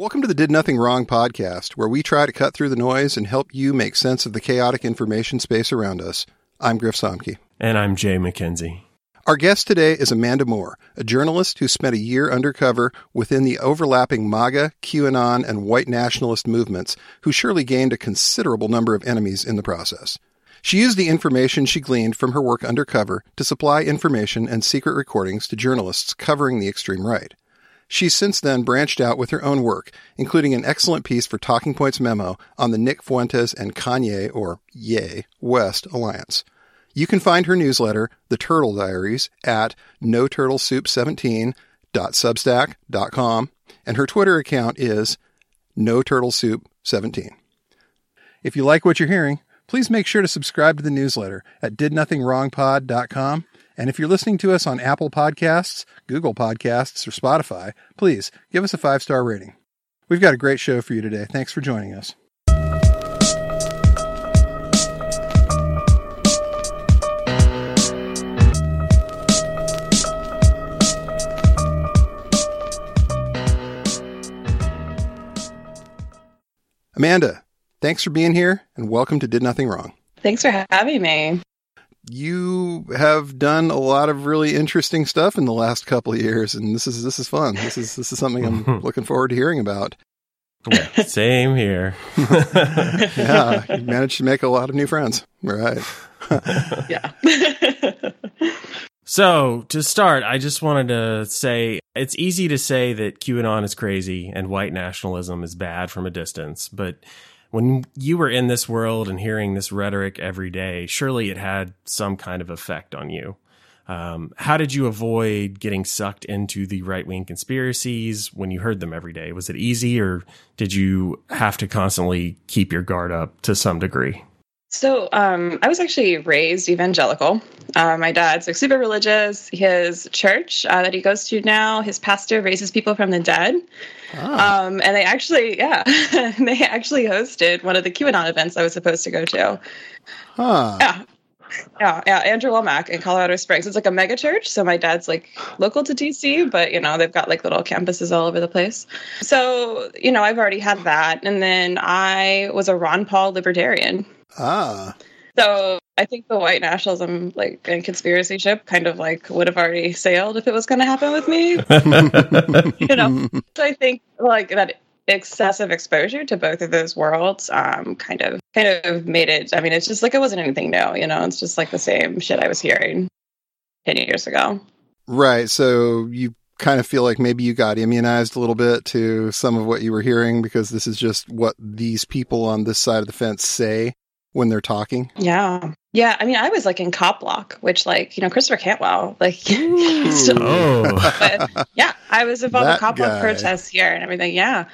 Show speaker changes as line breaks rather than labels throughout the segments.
Welcome to the Did Nothing Wrong podcast, where we try to cut through the noise and help you make sense of the chaotic information space around us. I'm Griff Somke.
And I'm Jay McKenzie.
Our guest today is Amanda Moore, a journalist who spent a year undercover within the overlapping MAGA, QAnon, and white nationalist movements, who surely gained a considerable number of enemies in the process. She used the information she gleaned from her work undercover to supply information and secret recordings to journalists covering the extreme right. She's since then branched out with her own work, including an excellent piece for Talking Points Memo on the Nick Fuentes and Kanye, or Ye, West alliance. You can find her newsletter, The Turtle Diaries, at noturtlesoup17.substack.com, and her Twitter account is noturtlesoup17. If you like what you're hearing, please make sure to subscribe to the newsletter at didnothingwrongpod.com and if you're listening to us on Apple Podcasts, Google Podcasts, or Spotify, please give us a five star rating. We've got a great show for you today. Thanks for joining us. Amanda, thanks for being here and welcome to Did Nothing Wrong.
Thanks for having me
you have done a lot of really interesting stuff in the last couple of years, and this is this is fun. This is this is something I'm looking forward to hearing about.
Yeah, same here.
yeah, you managed to make a lot of new friends. Right.
yeah.
so, to start, I just wanted to say it's easy to say that QAnon is crazy and white nationalism is bad from a distance, but when you were in this world and hearing this rhetoric every day, surely it had some kind of effect on you. Um, how did you avoid getting sucked into the right wing conspiracies when you heard them every day? Was it easy or did you have to constantly keep your guard up to some degree?
So um, I was actually raised evangelical. Uh, my dad's like super religious. His church uh, that he goes to now, his pastor raises people from the dead. Ah. Um, and they actually, yeah, they actually hosted one of the QAnon events I was supposed to go to. Huh. Yeah. Yeah, yeah, Andrew Wommack in Colorado Springs. It's like a mega church. So my dad's like local to DC, but you know, they've got like little campuses all over the place. So, you know, I've already had that. And then I was a Ron Paul libertarian.
Ah.
So I think the white nationalism, like and conspiracy ship, kind of like would have already sailed if it was going to happen with me. you know, so I think like that excessive exposure to both of those worlds, um, kind of kind of made it. I mean, it's just like it wasn't anything new. You know, it's just like the same shit I was hearing ten years ago.
Right. So you kind of feel like maybe you got immunized a little bit to some of what you were hearing because this is just what these people on this side of the fence say when they're talking.
Yeah. Yeah. I mean, I was like in cop block, which like, you know, Christopher Cantwell, like, still, oh. but, yeah, I was involved that in cop block protests here and everything. Yeah.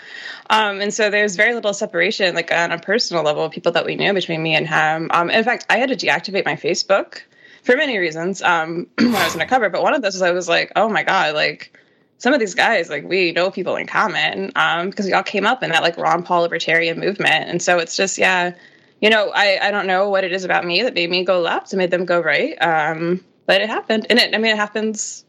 Um, and so there's very little separation, like on a personal level, people that we knew between me and him. Um, in fact, I had to deactivate my Facebook for many reasons um, when I was undercover. But one of those was I was like, oh my God, like, some of these guys, like we know people in common um, because we all came up in that like Ron Paul libertarian movement. And so it's just, yeah, you know, I, I don't know what it is about me that made me go left and made them go right. Um, but it happened. And it, I mean, it happens.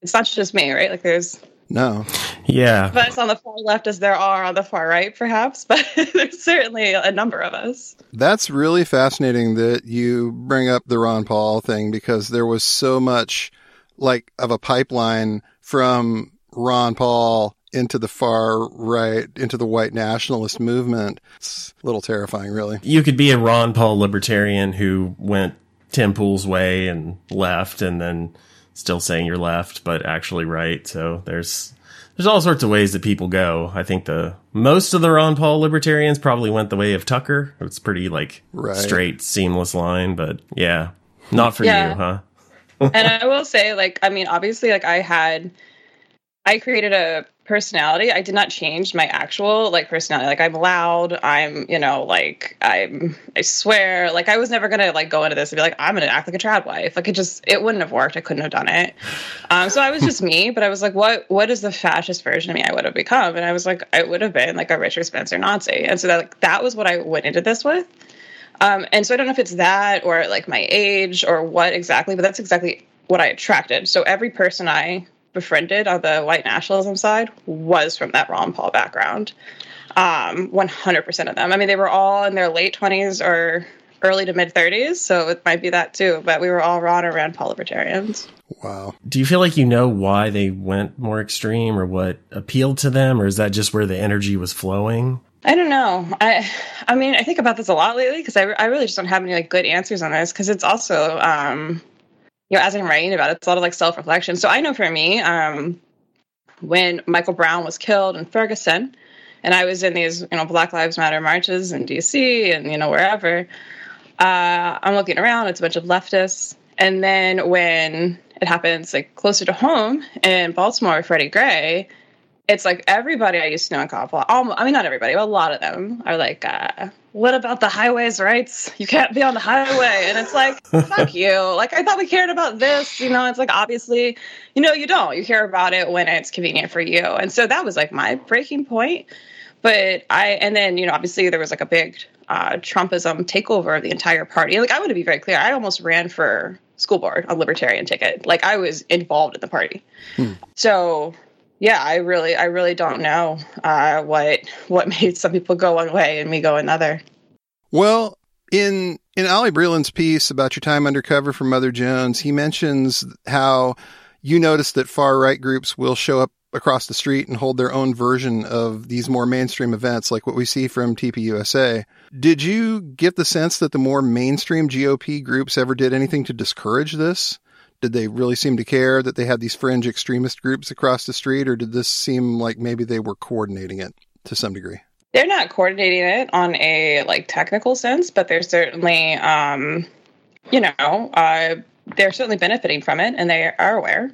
It's not just me, right? Like there's
no.
Yeah.
But it's on the far left as there are on the far right, perhaps, but there's certainly a number of us.
That's really fascinating that you bring up the Ron Paul thing because there was so much like of a pipeline from Ron Paul into the far right, into the white nationalist movement. It's a little terrifying, really.
You could be a Ron Paul libertarian who went Tim Pool's way and left, and then still saying you're left, but actually right. So there's there's all sorts of ways that people go. I think the most of the Ron Paul libertarians probably went the way of Tucker. It's pretty like right. straight, seamless line, but yeah, not for yeah. you, huh?
and I will say, like, I mean, obviously, like I had I created a personality. I did not change my actual like personality. Like I'm loud. I'm you know like I'm I swear. Like I was never gonna like go into this and be like I'm gonna act like a trad wife. Like it just it wouldn't have worked. I couldn't have done it. Um, so I was just me. But I was like, what what is the fascist version of me I would have become? And I was like, I would have been like a Richard Spencer Nazi. And so that like that was what I went into this with. Um, and so I don't know if it's that or like my age or what exactly, but that's exactly what I attracted. So every person I befriended on the white nationalism side was from that Ron Paul background. Um, 100% of them. I mean, they were all in their late 20s or early to mid 30s, so it might be that too. But we were all Ron or Rand Paul libertarians.
Wow.
Do you feel like you know why they went more extreme or what appealed to them, or is that just where the energy was flowing?
I don't know. I, I mean, I think about this a lot lately because I, I really just don't have any like good answers on this because it's also, um, you know, as I'm writing about it, it's a lot of like self reflection. So I know for me, um, when Michael Brown was killed in Ferguson, and I was in these, you know, Black Lives Matter marches in DC and you know wherever, uh, I'm looking around. It's a bunch of leftists, and then when it happens like closer to home in Baltimore, Freddie Gray, it's like everybody I used to know in Cop Block, almost, I mean, not everybody, but a lot of them are like, uh, what about the highways rights? You can't be on the highway. And it's like, fuck you. Like, I thought we cared about this. You know, it's like, obviously, you know, you don't. You care about it when it's convenient for you. And so that was like my breaking point. But I, and then, you know, obviously there was like a big uh, Trumpism takeover of the entire party. Like, I want to be very clear. I almost ran for school board a libertarian ticket. Like, I was involved in the party. Hmm. So, yeah, I really, I really don't know uh, what what made some people go one way and me go another.
Well, in in Ali Breland's piece about your time undercover for Mother Jones, he mentions how you noticed that far right groups will show up across the street and hold their own version of these more mainstream events, like what we see from TPUSA. Did you get the sense that the more mainstream GOP groups ever did anything to discourage this? Did they really seem to care that they had these fringe extremist groups across the street, or did this seem like maybe they were coordinating it to some degree?
They're not coordinating it on a like technical sense, but they're certainly, um, you know, uh, they're certainly benefiting from it, and they are aware.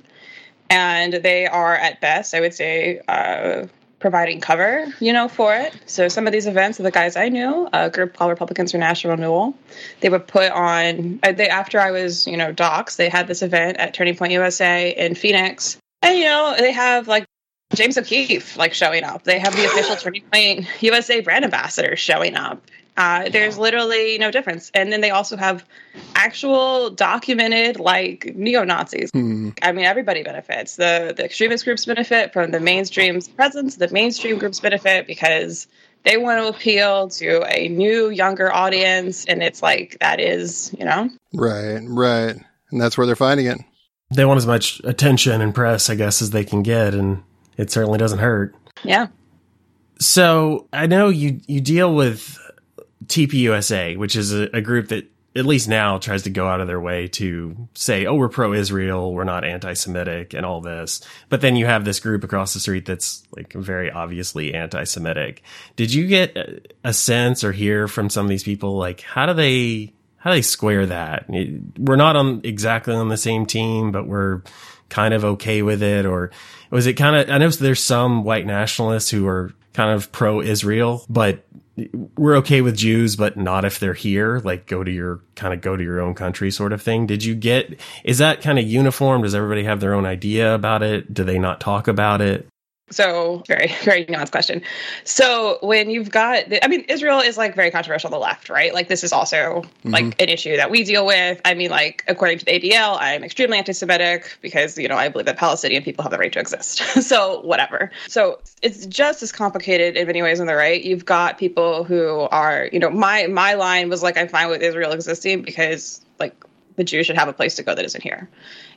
And they are, at best, I would say, uh, providing cover, you know, for it. So some of these events, of the guys I knew, a group called Republicans for National Renewal, they would put on. Uh, they after I was, you know, docs, they had this event at Turning Point USA in Phoenix, and you know, they have like James O'Keefe like showing up. They have the official Turning Point USA brand ambassadors showing up. Uh, there's literally no difference. And then they also have actual documented like neo Nazis. Mm. I mean, everybody benefits. The the extremist groups benefit from the mainstream's presence. The mainstream groups benefit because they want to appeal to a new, younger audience, and it's like that is, you know,
right, right, and that's where they're finding it.
They want as much attention and press, I guess, as they can get, and it certainly doesn't hurt.
Yeah.
So I know you you deal with TPUSA, which is a, a group that at least now tries to go out of their way to say, oh, we're pro Israel, we're not anti Semitic, and all this. But then you have this group across the street that's like very obviously anti Semitic. Did you get a sense or hear from some of these people, like, how do they. How do they square that? We're not on exactly on the same team, but we're kind of okay with it. Or was it kind of, I know there's some white nationalists who are kind of pro Israel, but we're okay with Jews, but not if they're here. Like go to your kind of go to your own country sort of thing. Did you get? Is that kind of uniform? Does everybody have their own idea about it? Do they not talk about it?
So very, very nuanced question. So when you've got, I mean, Israel is like very controversial on the left, right? Like this is also mm-hmm. like an issue that we deal with. I mean, like according to the ADL, I'm extremely anti-Semitic because you know I believe that Palestinian people have the right to exist. so whatever. So it's just as complicated in many ways on the right. You've got people who are, you know, my my line was like I'm fine with Israel existing because like the Jews should have a place to go that isn't here,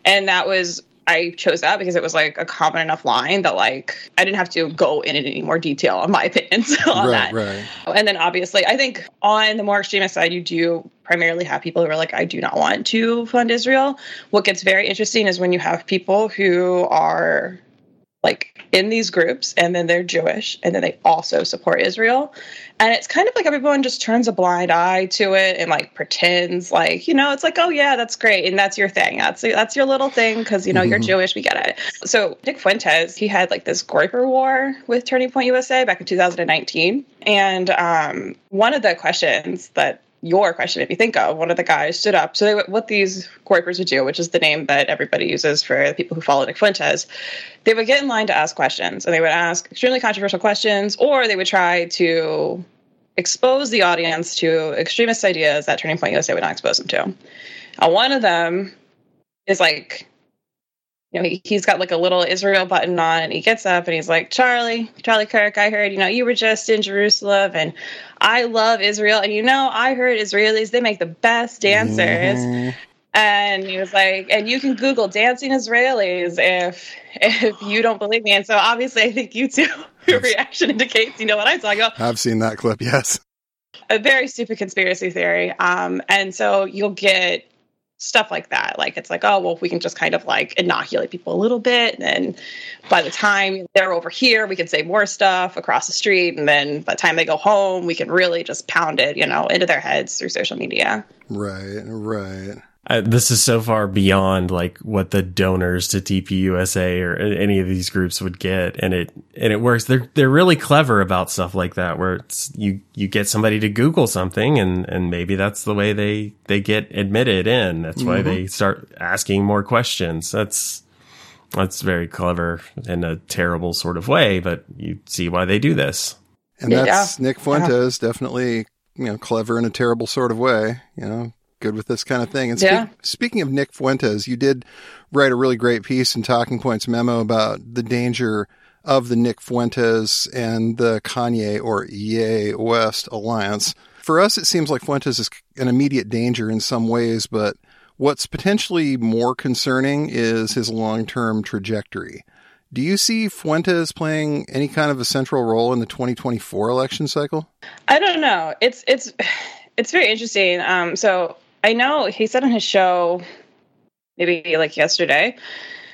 and that was I chose that because it was like a common enough line that like I didn't have to go in any more detail on my opinions on right, that. Right. And then obviously, I think on the more extremist side, you do primarily have people who are like, I do not want to fund Israel. What gets very interesting is when you have people who are like in these groups and then they're Jewish and then they also support Israel. And it's kind of like everyone just turns a blind eye to it and like pretends like, you know, it's like, oh yeah, that's great. And that's your thing. That's that's your little thing because, you know, mm-hmm. you're Jewish. We get it. So Nick Fuentes, he had like this Groyper war with Turning Point USA back in 2019. And um, one of the questions that your question, if you think of, one of the guys stood up. So they, what these Groypers would do, which is the name that everybody uses for the people who follow Nick Fuentes, they would get in line to ask questions, and they would ask extremely controversial questions, or they would try to expose the audience to extremist ideas that Turning Point USA would not expose them to. And one of them is like you know, he, he's got like a little Israel button on and he gets up and he's like, Charlie, Charlie Kirk, I heard, you know, you were just in Jerusalem and I love Israel. And you know, I heard Israelis, they make the best dancers. Mm-hmm. And he was like, and you can Google dancing Israelis if if you don't believe me. And so obviously I think you too your reaction indicates you know what I'm talking about.
I've seen that clip, yes.
A very stupid conspiracy theory. Um, and so you'll get stuff like that. Like it's like, oh well, we can just kind of like inoculate people a little bit, and by the time they're over here, we can say more stuff across the street, and then by the time they go home, we can really just pound it, you know, into their heads through social media.
Right, right.
Uh, this is so far beyond like what the donors to TPUSA or any of these groups would get, and it and it works. They're they're really clever about stuff like that, where it's you you get somebody to Google something, and and maybe that's the way they they get admitted in. That's why mm-hmm. they start asking more questions. That's that's very clever in a terrible sort of way, but you see why they do this.
And that's yeah. Nick Fuentes, yeah. definitely you know clever in a terrible sort of way. You know, good with this kind of thing. And yeah. speaking of Nick Fuentes, you did write a really great piece in Talking Points memo about the danger of the Nick Fuentes and the Kanye or Ye West alliance. For us, it seems like Fuentes is an immediate danger in some ways, but what's potentially more concerning is his long term trajectory. Do you see Fuentes playing any kind of a central role in the 2024 election cycle?
I don't know. It's it's it's very interesting. Um, so I know he said on his show, maybe like yesterday,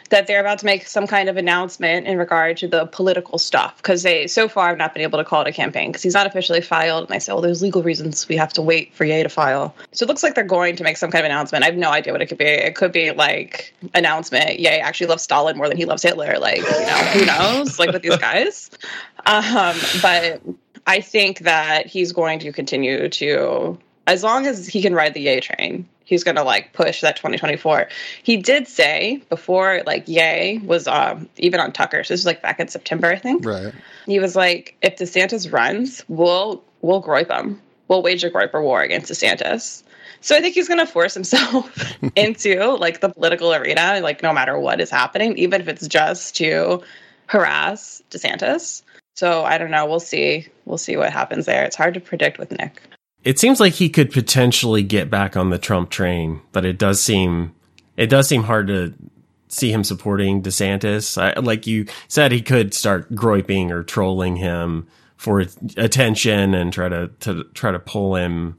that they're about to make some kind of announcement in regard to the political stuff because they so far have not been able to call it a campaign because he's not officially filed. And I said, well, there's legal reasons we have to wait for Ye to file. So it looks like they're going to make some kind of announcement. I have no idea what it could be. It could be like announcement. Ye actually loves Stalin more than he loves Hitler. Like, you know, who knows? like with these guys. Um, but I think that he's going to continue to as long as he can ride the Ye train, he's gonna like push that 2024. He did say before, like Ye was um, even on Tucker. So this is like back in September, I think.
Right.
He was like, if DeSantis runs, we'll we'll groip him. We'll wage a Groyper war against DeSantis. So I think he's going to force himself into like the political arena, like no matter what is happening, even if it's just to harass DeSantis. So I don't know. We'll see. We'll see what happens there. It's hard to predict with Nick.
It seems like he could potentially get back on the Trump train, but it does seem it does seem hard to see him supporting DeSantis. I, like you said, he could start groiping or trolling him for attention and try to, to try to pull him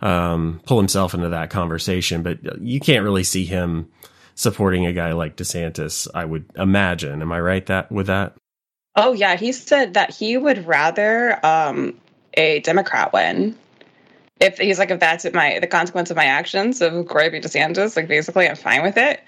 um, pull himself into that conversation. But you can't really see him supporting a guy like DeSantis. I would imagine. Am I right that with that?
Oh yeah, he said that he would rather um, a Democrat win if he's like if that's my the consequence of my actions of griping DeSantis, like basically I'm fine with it.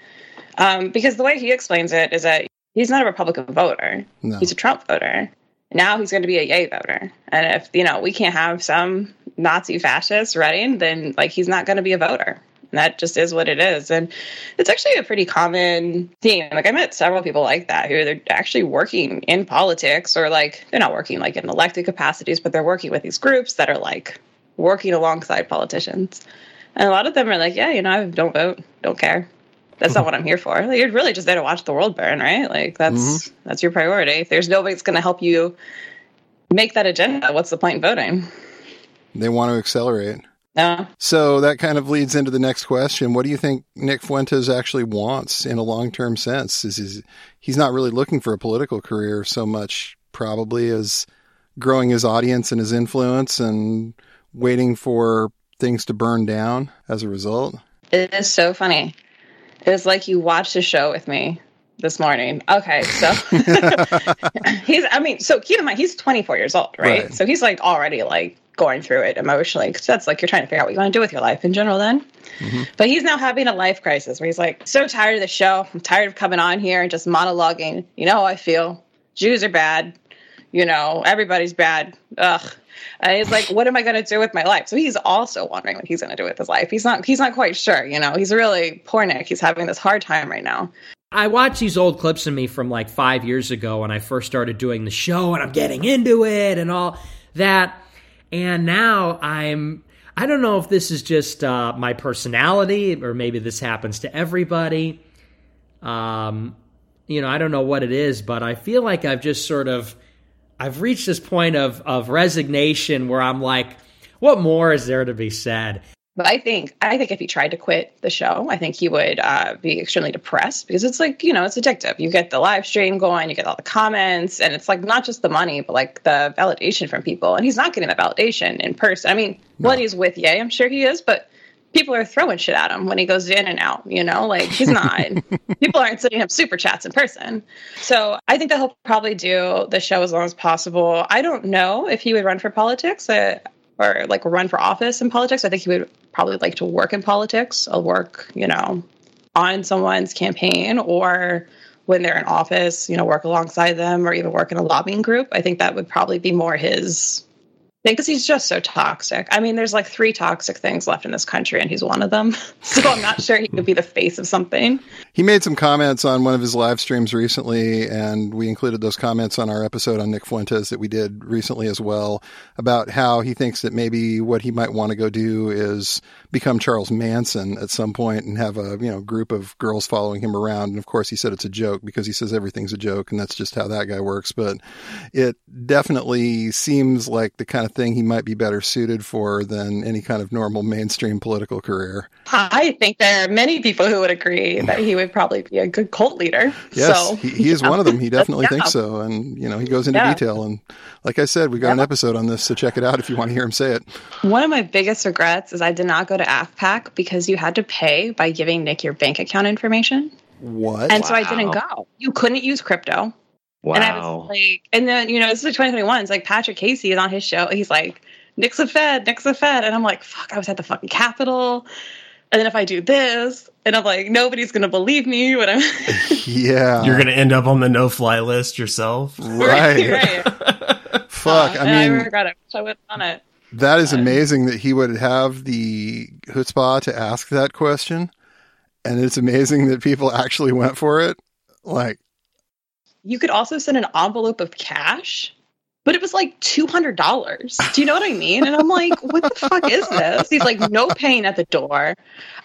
Um, because the way he explains it is that he's not a Republican voter; no. he's a Trump voter. Now he's going to be a Ye voter, and if you know we can't have some Nazi fascist running, then like he's not going to be a voter. And that just is what it is, and it's actually a pretty common theme. Like I met several people like that who they're actually working in politics, or like they're not working like in elected capacities, but they're working with these groups that are like working alongside politicians. And a lot of them are like, yeah, you know, I don't vote, don't care. That's not what I'm here for. Like, you're really just there to watch the world burn, right? Like that's mm-hmm. that's your priority. If there's nobody that's going to help you make that agenda, what's the point in voting?
They want to accelerate.
Yeah.
So that kind of leads into the next question. What do you think Nick Fuentes actually wants in a long term sense? Is he's, he's not really looking for a political career so much, probably, as growing his audience and his influence and waiting for things to burn down as a result?
It is so funny. It's like you watched a show with me this morning. Okay, so he's I mean, so keep in mind he's 24 years old, right? right. So he's like already like going through it emotionally because that's like you're trying to figure out what you want to do with your life in general then. Mm-hmm. But he's now having a life crisis where he's like so tired of the show. I'm tired of coming on here and just monologuing. You know how I feel. Jews are bad. You know, everybody's bad. Ugh. And he's like, what am I going to do with my life? So he's also wondering what he's going to do with his life. He's not, he's not quite sure, you know, he's really poor Nick. He's having this hard time right now.
I watch these old clips of me from like five years ago when I first started doing the show and I'm getting into it and all that. And now I'm, I don't know if this is just uh, my personality or maybe this happens to everybody. Um, you know, I don't know what it is, but I feel like I've just sort of I've reached this point of of resignation where I'm like, what more is there to be said?
But I think I think if he tried to quit the show, I think he would uh, be extremely depressed because it's like you know it's addictive. You get the live stream going, you get all the comments, and it's like not just the money, but like the validation from people. And he's not getting that validation in person. I mean, no. when he's with Ye, I'm sure he is, but people are throwing shit at him when he goes in and out. You know, like he's not. people aren't sending him super chats in person. So I think that he'll probably do the show as long as possible. I don't know if he would run for politics. Uh, or like run for office in politics. I think he would probably like to work in politics, or work, you know, on someone's campaign or when they're in office, you know, work alongside them or even work in a lobbying group. I think that would probably be more his because he's just so toxic. I mean, there's like three toxic things left in this country, and he's one of them. So I'm not sure he could be the face of something.
He made some comments on one of his live streams recently, and we included those comments on our episode on Nick Fuentes that we did recently as well about how he thinks that maybe what he might want to go do is become Charles Manson at some point and have a you know group of girls following him around. And of course, he said it's a joke because he says everything's a joke, and that's just how that guy works. But it definitely seems like the kind of thing he might be better suited for than any kind of normal mainstream political career.
I think there are many people who would agree that he would probably be a good cult leader.
Yes,
so,
he, he is one of them. He definitely yeah. thinks so, and you know he goes into yeah. detail. And like I said, we got yeah. an episode on this, so check it out if you want to hear him say it.
One of my biggest regrets is I did not go to AFPAC because you had to pay by giving Nick your bank account information.
What?
And wow. so I didn't go. You couldn't use crypto. Wow. And I was like, and then, you know, this is like 2021. It's like Patrick Casey is on his show. He's like, Nick's a Fed, Nick's a Fed. And I'm like, fuck, I was at the fucking Capitol. And then if I do this, and I'm like, nobody's going to believe me when I'm.
yeah.
You're going to end up on the no fly list yourself.
Right. right. fuck. Uh, I mean,
I regret it. I went on it.
That is amazing that he would have the chutzpah to ask that question. And it's amazing that people actually went for it. Like,
you could also send an envelope of cash, but it was like $200. Do you know what I mean? And I'm like, what the fuck is this? He's like, no pain at the door.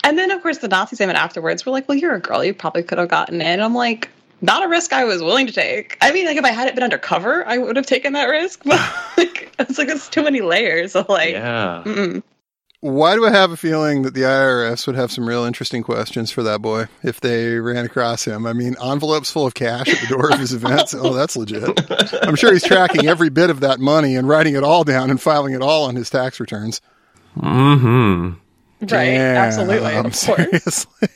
And then, of course, the Nazis came in afterwards. We're like, well, you're a girl. You probably could have gotten in. I'm like, not a risk I was willing to take. I mean, like if I had it been undercover, I would have taken that risk. But like, it's like it's too many layers. So like,
yeah.
Mm-mm
why do I have a feeling that the IRS would have some real interesting questions for that boy if they ran across him? I mean, envelopes full of cash at the door of his events. Oh, that's legit. I'm sure he's tracking every bit of that money and writing it all down and filing it all on his tax returns.
Hmm.
Right. Damn, absolutely. Of seriously.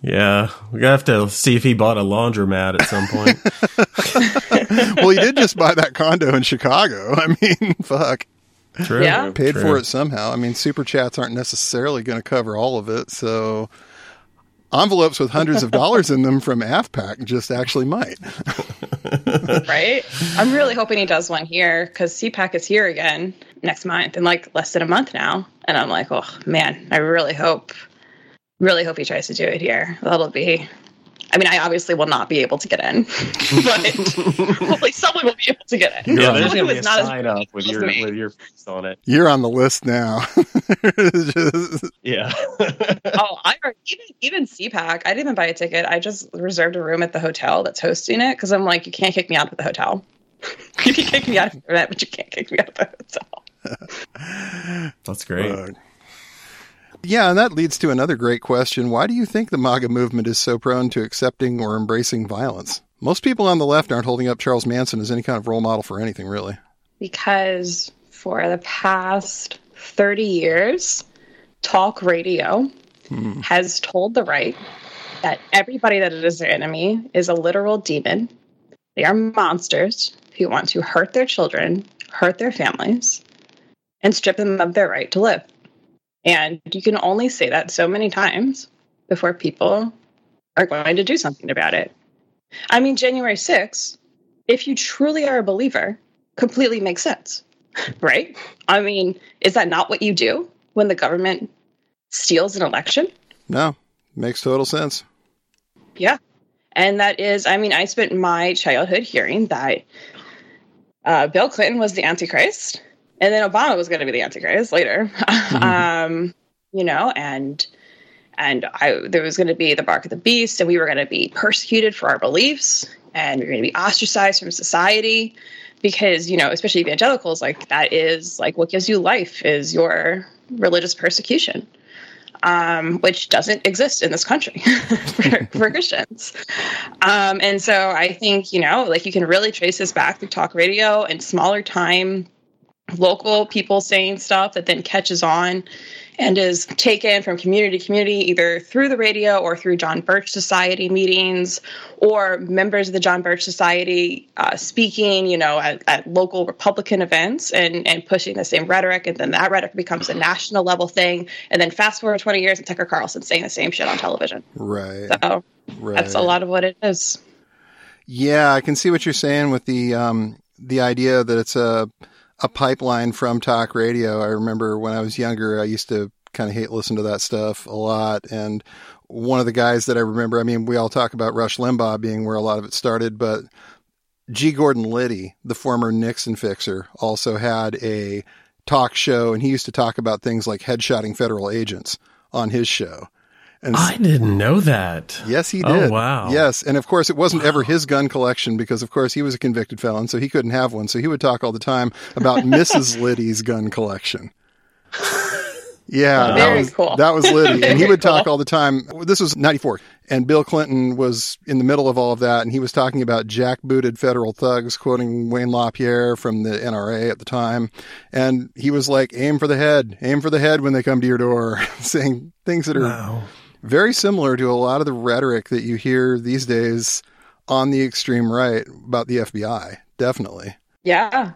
yeah, we're gonna have to see if he bought a laundromat at some
point. well, he did just buy that condo in Chicago. I mean, fuck.
True. Yeah.
Paid
True.
for it somehow. I mean, super chats aren't necessarily going to cover all of it. So envelopes with hundreds of dollars in them from AFPAC just actually might.
right? I'm really hoping he does one here because CPAC is here again next month in like less than a month now. And I'm like, oh man, I really hope, really hope he tries to do it here. That'll be I mean, I obviously will not be able to get in, but hopefully someone will be able to get in.
Yeah, there's going to be a sign up with your me. with your face on it.
You're on the list now.
just... Yeah.
oh, I even even CPAC. I didn't even buy a ticket. I just reserved a room at the hotel that's hosting it because I'm like, you can't kick me out of the hotel. you can kick me out of the event, but you can't kick me out of the
hotel. That's great. Uh,
yeah, and that leads to another great question. Why do you think the MAGA movement is so prone to accepting or embracing violence? Most people on the left aren't holding up Charles Manson as any kind of role model for anything, really.
Because for the past 30 years, talk radio hmm. has told the right that everybody that is their enemy is a literal demon. They are monsters who want to hurt their children, hurt their families, and strip them of their right to live. And you can only say that so many times before people are going to do something about it. I mean, January 6th, if you truly are a believer, completely makes sense, right? I mean, is that not what you do when the government steals an election?
No, makes total sense.
Yeah. And that is, I mean, I spent my childhood hearing that uh, Bill Clinton was the Antichrist and then Obama was going to be the Antichrist later. Mm-hmm. um, you know, and and I, there was going to be the mark of the beast, and we were going to be persecuted for our beliefs, and we are going to be ostracized from society because you know especially evangelicals like that is like what gives you life is your religious persecution um, which doesn't exist in this country for, for, Christians. Um, and so I think, you know, like you can really trace this back through talk radio and smaller time local people saying stuff that then catches on and is taken from community to community, either through the radio or through John Birch Society meetings or members of the John Birch Society uh, speaking, you know, at, at, local Republican events and, and pushing the same rhetoric. And then that rhetoric becomes a national level thing. And then fast forward 20 years and Tucker Carlson saying the same shit on television.
Right.
So right. that's a lot of what it is.
Yeah, I can see what you're saying with the um, the idea that it's a a pipeline from talk radio. I remember when I was younger, I used to kind of hate listen to that stuff a lot. And one of the guys that I remember, I mean, we all talk about Rush Limbaugh being where a lot of it started, but G. Gordon Liddy, the former Nixon fixer, also had a talk show, and he used to talk about things like headshotting federal agents on his show.
And I didn't know that.
Yes, he
oh,
did.
Oh, wow.
Yes. And of course, it wasn't wow. ever his gun collection because, of course, he was a convicted felon, so he couldn't have one. So he would talk all the time about Mrs. Liddy's gun collection. Yeah,
that
was,
cool.
That was Liddy. and he would talk all the time. This was 94. And Bill Clinton was in the middle of all of that. And he was talking about jackbooted federal thugs, quoting Wayne LaPierre from the NRA at the time. And he was like, aim for the head, aim for the head when they come to your door, saying things that are wow very similar to a lot of the rhetoric that you hear these days on the extreme right about the FBI. Definitely.
Yeah.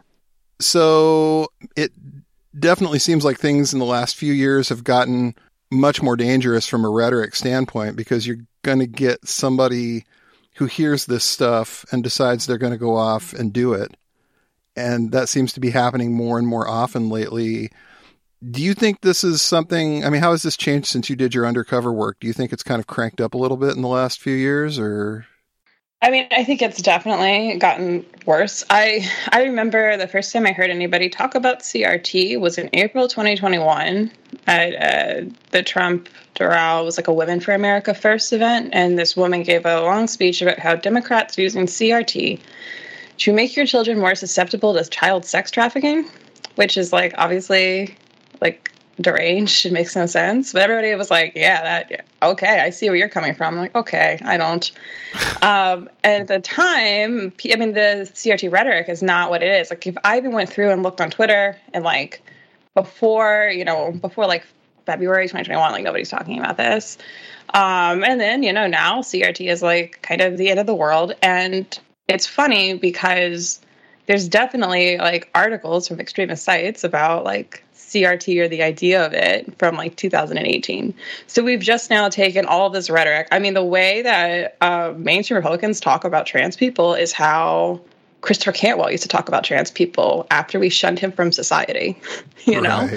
So it definitely seems like things in the last few years have gotten much more dangerous from a rhetoric standpoint because you're going to get somebody who hears this stuff and decides they're going to go off and do it. And that seems to be happening more and more often lately do you think this is something? I mean, how has this changed since you did your undercover work? Do you think it's kind of cranked up a little bit in the last few years, or?
I mean, I think it's definitely gotten worse. I I remember the first time I heard anybody talk about CRT was in April 2021 at uh, the Trump Doral was like a Women for America First event, and this woman gave a long speech about how Democrats are using CRT to make your children more susceptible to child sex trafficking, which is like obviously like deranged. It makes no sense. But everybody was like, yeah, that, yeah, okay, I see where you're coming from. I'm like, okay, I don't. um, and at the time, I mean, the CRT rhetoric is not what it is. Like, if I even went through and looked on Twitter and like before, you know, before like February 2021, like nobody's talking about this. Um, and then, you know, now CRT is like kind of the end of the world. And it's funny because there's definitely like articles from extremist sites about like CRT or the idea of it from like 2018. So we've just now taken all this rhetoric. I mean, the way that uh, mainstream Republicans talk about trans people is how Christopher Cantwell used to talk about trans people after we shunned him from society. you know,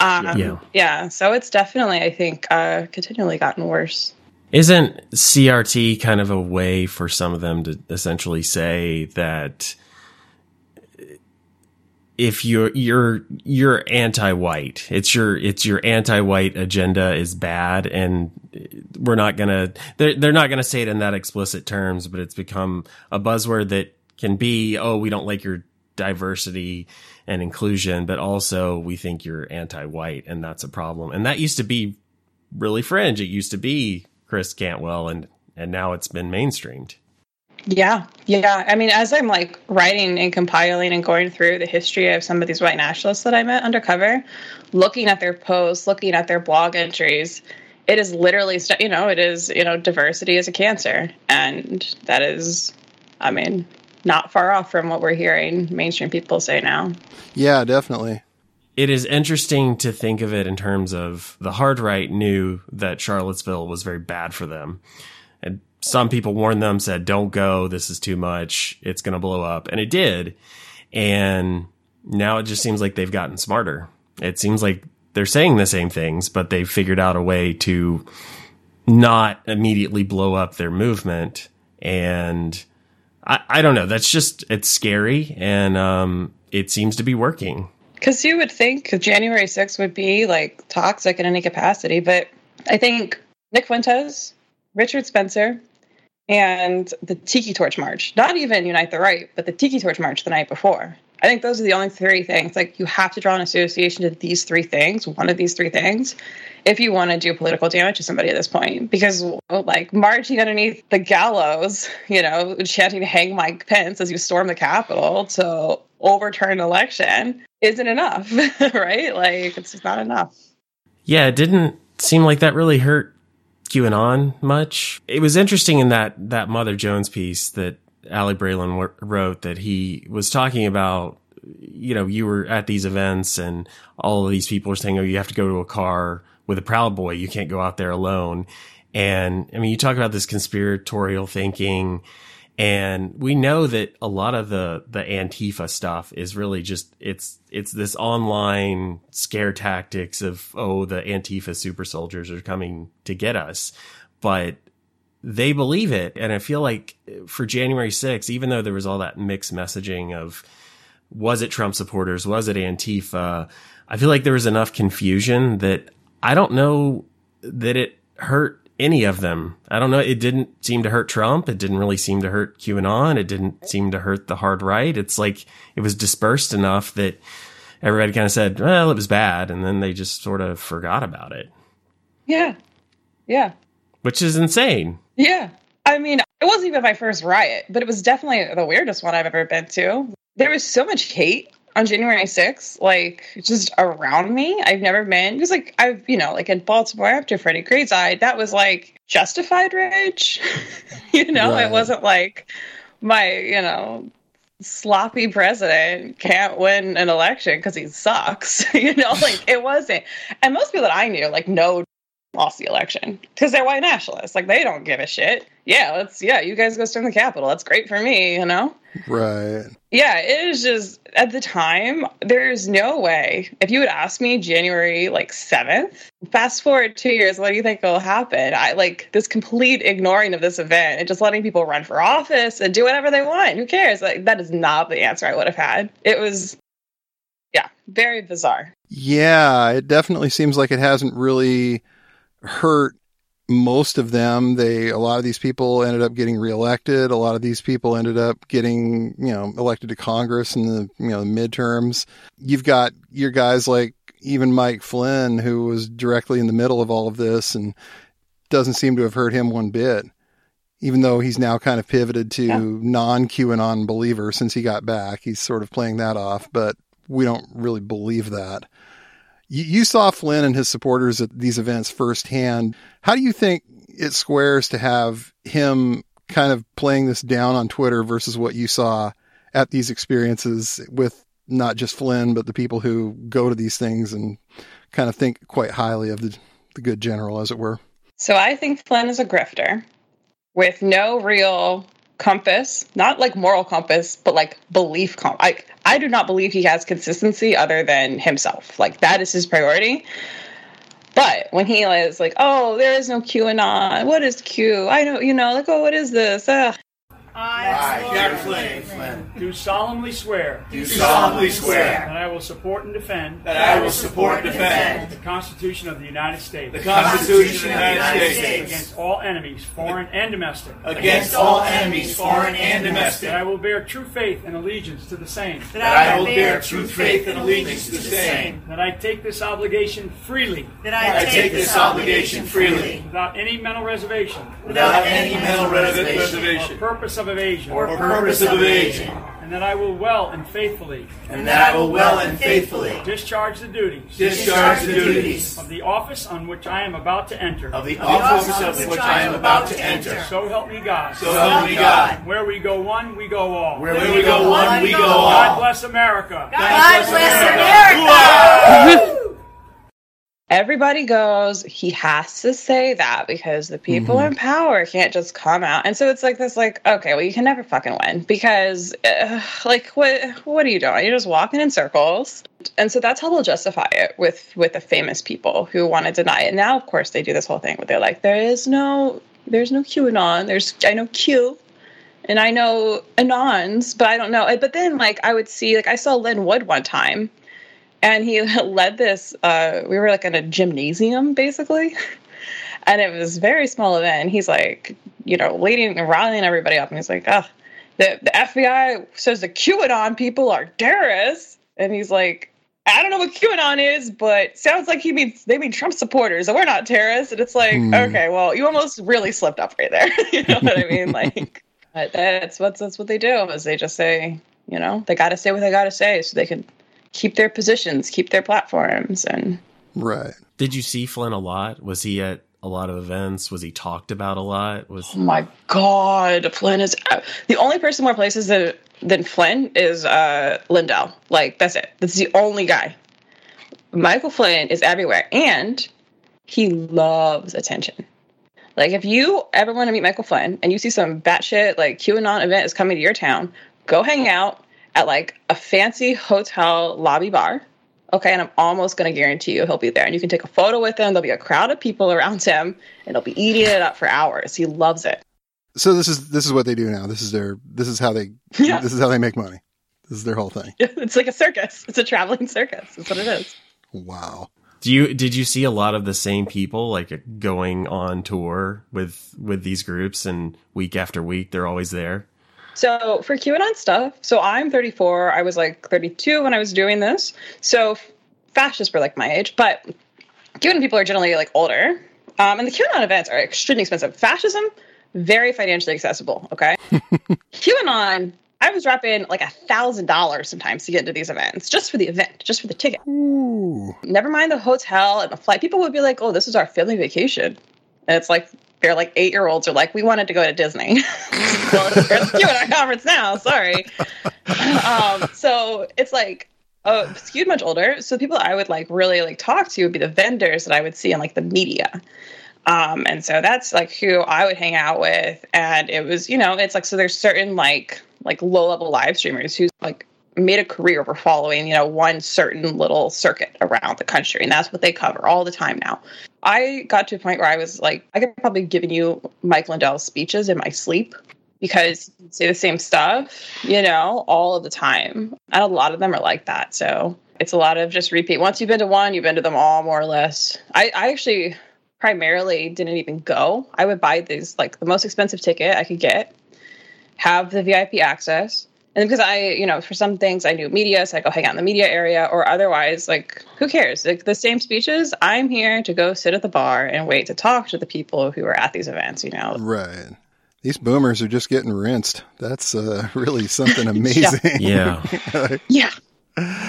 right. um, yeah. yeah. So it's definitely, I think, uh, continually gotten worse.
Isn't CRT kind of a way for some of them to essentially say that if you're you're you're anti-white. It's your it's your anti-white agenda is bad and we're not gonna they're, they're not gonna say it in that explicit terms but it's become a buzzword that can be oh we don't like your diversity and inclusion but also we think you're anti-white and that's a problem. And that used to be really fringe. It used to be chris cantwell and and now it's been mainstreamed
yeah, yeah. I mean, as I'm like writing and compiling and going through the history of some of these white nationalists that I met undercover, looking at their posts, looking at their blog entries, it is literally, you know, it is, you know, diversity is a cancer. And that is, I mean, not far off from what we're hearing mainstream people say now.
Yeah, definitely.
It is interesting to think of it in terms of the hard right knew that Charlottesville was very bad for them. Some people warned them, said, don't go. This is too much. It's going to blow up. And it did. And now it just seems like they've gotten smarter. It seems like they're saying the same things, but they've figured out a way to not immediately blow up their movement. And I, I don't know. That's just, it's scary. And, um, it seems to be working.
Cause you would think January 6th would be like toxic in any capacity, but I think Nick Fuentes, Richard Spencer, and the Tiki Torch March. Not even Unite the Right, but the Tiki Torch March the night before. I think those are the only three things. Like you have to draw an association to these three things, one of these three things, if you want to do political damage to somebody at this point. Because like marching underneath the gallows, you know, chanting hang Mike Pence as you storm the Capitol to overturn an election isn't enough, right? Like it's just not enough.
Yeah, it didn't seem like that really hurt QAnon much. It was interesting in that that Mother Jones piece that Ali Breland wrote that he was talking about, you know, you were at these events and all of these people are saying, oh, you have to go to a car with a Proud Boy. You can't go out there alone. And I mean, you talk about this conspiratorial thinking and we know that a lot of the, the Antifa stuff is really just, it's, it's this online scare tactics of, oh, the Antifa super soldiers are coming to get us. But they believe it. And I feel like for January 6th, even though there was all that mixed messaging of was it Trump supporters? Was it Antifa? I feel like there was enough confusion that I don't know that it hurt any of them. I don't know. It didn't seem to hurt Trump. It didn't really seem to hurt QAnon. It didn't seem to hurt the hard right. It's like it was dispersed enough that everybody kind of said, well, it was bad. And then they just sort of forgot about it.
Yeah. Yeah.
Which is insane.
Yeah. I mean, it wasn't even my first riot, but it was definitely the weirdest one I've ever been to. There was so much hate on January 6th, like just around me. I've never been because, like, I've, you know, like in Baltimore after Freddie Gray's died, that was like justified rage. you know, right. it wasn't like my, you know, sloppy president can't win an election because he sucks. you know, like it wasn't. And most people that I knew, like, no lost the election because they're white nationalists. Like they don't give a shit. Yeah, let's yeah, you guys go storm the Capitol. That's great for me, you know.
Right.
Yeah, it is just at the time. There's no way. If you would ask me January like seventh, fast forward two years, what do you think will happen? I like this complete ignoring of this event and just letting people run for office and do whatever they want. Who cares? Like that is not the answer I would have had. It was yeah, very bizarre.
Yeah, it definitely seems like it hasn't really hurt most of them. They, a lot of these people ended up getting reelected. A lot of these people ended up getting, you know, elected to Congress in the, you know, midterms. You've got your guys like even Mike Flynn, who was directly in the middle of all of this and doesn't seem to have hurt him one bit. Even though he's now kind of pivoted to yeah. non QAnon believer since he got back, he's sort of playing that off, but we don't really believe that. You, you saw Flynn and his supporters at these events firsthand. How do you think it squares to have him kind of playing this down on Twitter versus what you saw at these experiences with not just Flynn, but the people who go to these things and kind of think quite highly of the, the good general, as it were?
So I think Flynn is a grifter with no real compass, not like moral compass, but like belief compass. I, I do not believe he has consistency other than himself. Like that is his priority. But when he is like, oh, there is no QAnon. What is Q? I know, you know, like, oh, what is this? Ugh.
I, Jack Flynn,
do solemnly swear.
Do solemnly swear
that I will support and defend.
That I will support and defend
the Constitution of the United States.
The Constitution of the United States
against all enemies, foreign and domestic.
Against all enemies, foreign and domestic.
That I will bear true faith and allegiance to the same.
That I will bear true faith and allegiance to the same.
That I take this obligation freely.
That I take this obligation freely
without any mental reservation.
Without any mental reservation.
Or purpose of evasion.
Or purpose of evasion.
And that I will well and faithfully.
And that I will well and faithfully.
Discharge the duties.
Discharge the duties.
Of the office on which I am about to enter.
Of the office of which I am about to enter.
So help me God.
So help me God.
Where we go one, we go all.
Where we go one, we go all.
God bless America.
God bless America.
Everybody goes he has to say that because the people mm-hmm. in power can't just come out. And so it's like this like okay well you can never fucking win because uh, like what what are you doing? You're just walking in circles. And so that's how they'll justify it with with the famous people who want to deny it. Now of course they do this whole thing where they're like there is no there's no qanon. There's i know q and i know anons but i don't know. But then like i would see like i saw Lin Wood one time and he led this uh, we were like in a gymnasium basically and it was very small event. And he's like, you know, leading and rallying everybody up, and he's like, oh, the the FBI says the QAnon people are terrorists, and he's like. I don't know what QAnon is, but sounds like he means they mean Trump supporters, and we're not terrorists. And it's like, hmm. okay, well, you almost really slipped up right there. you know what I mean? Like, that's what that's what they do is they just say, you know, they got to say what they got to say so they can keep their positions, keep their platforms, and
right.
Did you see Flynn a lot? Was he at a lot of events? Was he talked about a lot? Was
oh my god, Flynn is uh, the only person more places than than Flynn is uh, Lindell. Like that's it. That's the only guy. Michael Flynn is everywhere, and he loves attention. Like if you ever want to meet Michael Flynn and you see some batshit like QAnon event is coming to your town, go hang out at like a fancy hotel lobby bar. Okay, and I'm almost going to guarantee you he'll be there. And you can take a photo with him. There'll be a crowd of people around him, and he'll be eating it up for hours. He loves it.
So this is this is what they do now. This is their this is how they yeah. this is how they make money. This is their whole thing.
It's like a circus. It's a traveling circus. That's what it is.
Wow.
Do you did you see a lot of the same people like going on tour with with these groups and week after week they're always there?
So for QAnon stuff, so I'm 34. I was like 32 when I was doing this. So fascists were like my age, but QAnon people are generally like older. Um, and the QAnon events are extremely expensive. Fascism, very financially accessible. Okay. QAnon, I was dropping like a thousand dollars sometimes to get into these events just for the event, just for the ticket. Ooh. Never mind the hotel and the flight. People would be like, "Oh, this is our family vacation," and it's like they're like eight year olds are like, we wanted to go to Disney. well, it's you at our conference now. Sorry. Um, so it's like, oh, skewed much older. So the people I would like really like talk to would be the vendors that I would see in like the media. Um, and so that's like who I would hang out with. And it was, you know, it's like, so there's certain like, like low level live streamers who's like made a career for following, you know, one certain little circuit around the country. And that's what they cover all the time now. I got to a point where I was like, I could probably given you Mike Lindell's speeches in my sleep because you say the same stuff, you know, all of the time. And a lot of them are like that. So it's a lot of just repeat. Once you've been to one, you've been to them all more or less. I, I actually primarily didn't even go. I would buy these like the most expensive ticket I could get, have the VIP access, and because I, you know, for some things I do media, so I go hang out in the media area, or otherwise, like, who cares? Like the same speeches, I'm here to go sit at the bar and wait to talk to the people who are at these events. You know,
right? These boomers are just getting rinsed. That's uh, really something amazing.
yeah.
yeah.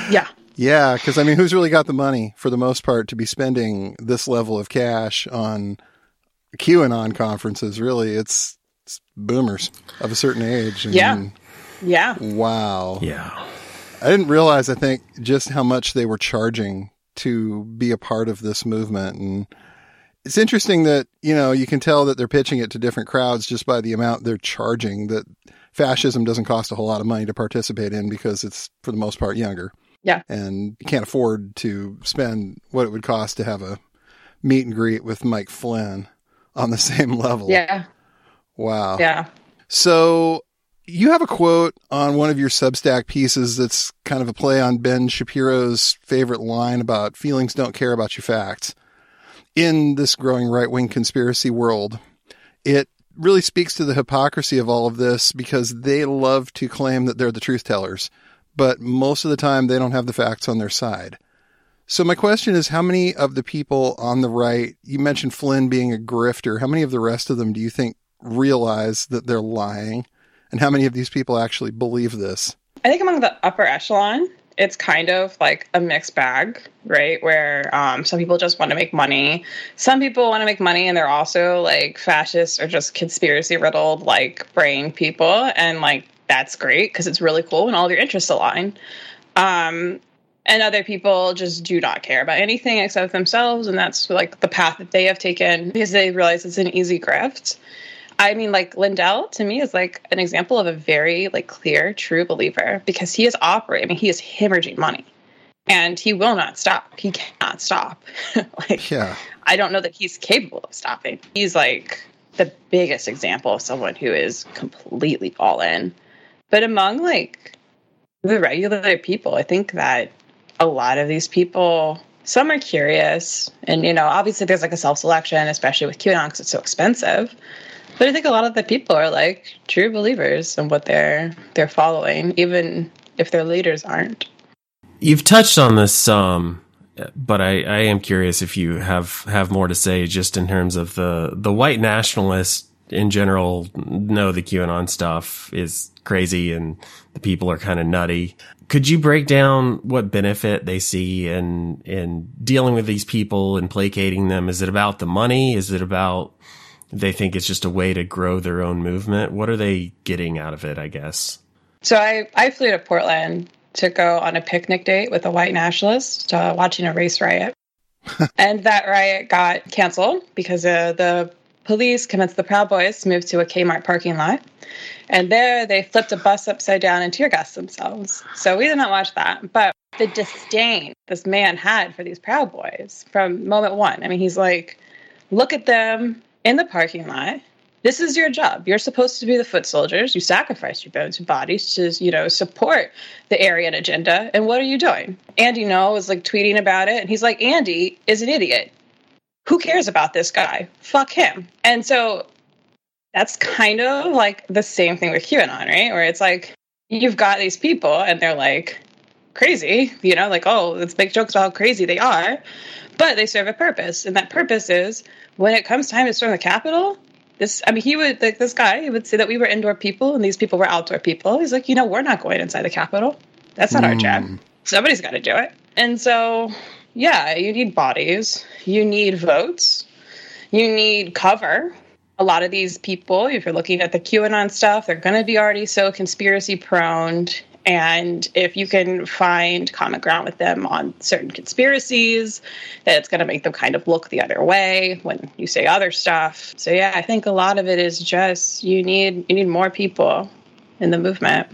Yeah.
Yeah, because I mean, who's really got the money for the most part to be spending this level of cash on QAnon conferences? Really, it's, it's boomers of a certain age.
And, yeah yeah.
Wow.
Yeah.
I didn't realize, I think, just how much they were charging to be a part of this movement. And it's interesting that, you know, you can tell that they're pitching it to different crowds just by the amount they're charging, that fascism doesn't cost a whole lot of money to participate in because it's, for the most part, younger.
Yeah.
And you can't afford to spend what it would cost to have a meet and greet with Mike Flynn on the same level.
Yeah.
Wow.
Yeah.
So you have a quote on one of your Substack pieces that's kind of a play on Ben Shapiro's favorite line about feelings don't care about your facts. In this growing right wing conspiracy world, it really speaks to the hypocrisy of all of this because they love to claim that they're the truth tellers, but most of the time they don't have the facts on their side. So my question is how many of the people on the right, you mentioned Flynn being a grifter, how many of the rest of them do you think realize that they're lying? And how many of these people actually believe this?
I think among the upper echelon, it's kind of like a mixed bag, right? Where um, some people just want to make money. Some people want to make money and they're also like fascists or just conspiracy riddled, like brain people. And like, that's great because it's really cool when all your interests align. Um, and other people just do not care about anything except themselves. And that's like the path that they have taken because they realize it's an easy grift. I mean, like Lindell to me is like an example of a very like clear, true believer because he is operating. I mean, he is hemorrhaging money, and he will not stop. He cannot stop. like, yeah. I don't know that he's capable of stopping. He's like the biggest example of someone who is completely all in. But among like the regular people, I think that a lot of these people some are curious. And, you know, obviously there's like a self selection, especially with QAnon because it's so expensive. But I think a lot of the people are like true believers in what they're they're following, even if their leaders aren't.
You've touched on this some, but I, I am curious if you have have more to say just in terms of the the white nationalists in general know the QAnon stuff is crazy and the people are kind of nutty. Could you break down what benefit they see in in dealing with these people and placating them? Is it about the money? Is it about they think it's just a way to grow their own movement? What are they getting out of it, I guess?
So I, I flew to Portland to go on a picnic date with a white nationalist uh, watching a race riot. and that riot got canceled because uh, the police convinced the Proud Boys to move to a Kmart parking lot. And there they flipped a bus upside down and tear gassed themselves. So we did not watch that. But the disdain this man had for these Proud Boys from moment one. I mean, he's like, look at them in the parking lot. This is your job. You're supposed to be the foot soldiers. You sacrifice your bones and bodies to, you know, support the Aryan agenda. And what are you doing? Andy Ngo was like tweeting about it. And he's like, Andy is an idiot. Who cares about this guy? Fuck him. And so that's kind of like the same thing with QAnon, right? Where it's like you've got these people and they're like crazy, you know, like, oh, let's make jokes about how crazy they are. But they serve a purpose. And that purpose is when it comes time to storm the Capitol, this I mean he would like this guy he would say that we were indoor people and these people were outdoor people. He's like, you know, we're not going inside the Capitol. That's not mm. our job. Hmm. Somebody's got to do it. And so, yeah, you need bodies, you need votes, you need cover. A lot of these people, if you're looking at the QAnon stuff, they're going to be already so conspiracy prone and if you can find common ground with them on certain conspiracies, that it's going to make them kind of look the other way when you say other stuff. So yeah, I think a lot of it is just you need you need more people in the movement.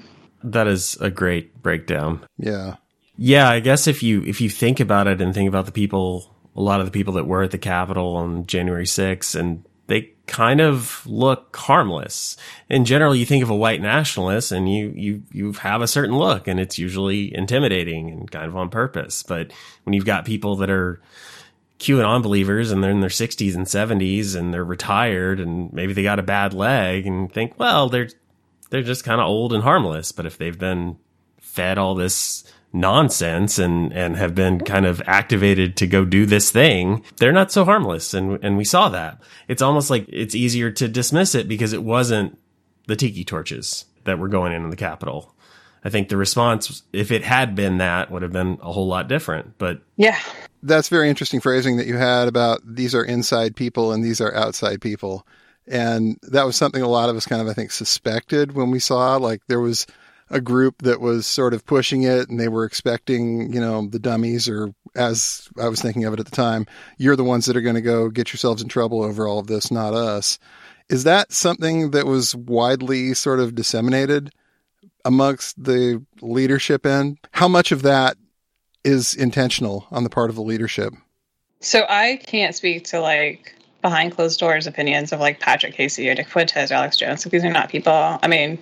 That is a great breakdown.
Yeah.
Yeah, I guess if you if you think about it and think about the people a lot of the people that were at the Capitol on January 6th and they kind of look harmless. In general, you think of a white nationalist and you, you, you have a certain look and it's usually intimidating and kind of on purpose. But when you've got people that are QAnon believers and they're in their 60s and 70s and they're retired and maybe they got a bad leg and think, well, they're, they're just kind of old and harmless. But if they've been fed all this nonsense and and have been kind of activated to go do this thing they're not so harmless. And and we saw that. It's almost like it's easier to dismiss it because it wasn't the tiki torches that were going in the capitol. I think the response if it had been that would have been a whole lot different but
yeah.
That's very interesting phrasing that you had about these are inside people and these are outside people. And that was something a lot of us kind of i think suspected when we saw like there was a group that was sort of pushing it and they were expecting, you know, the dummies or as I was thinking of it at the time, you're the ones that are going to go get yourselves in trouble over all of this, not us. Is that something that was widely sort of disseminated amongst the leadership end? How much of that is intentional on the part of the leadership?
So I can't speak to like behind closed doors opinions of like Patrick Casey or Nick Fuentes or Alex Jones. These are not people. I mean,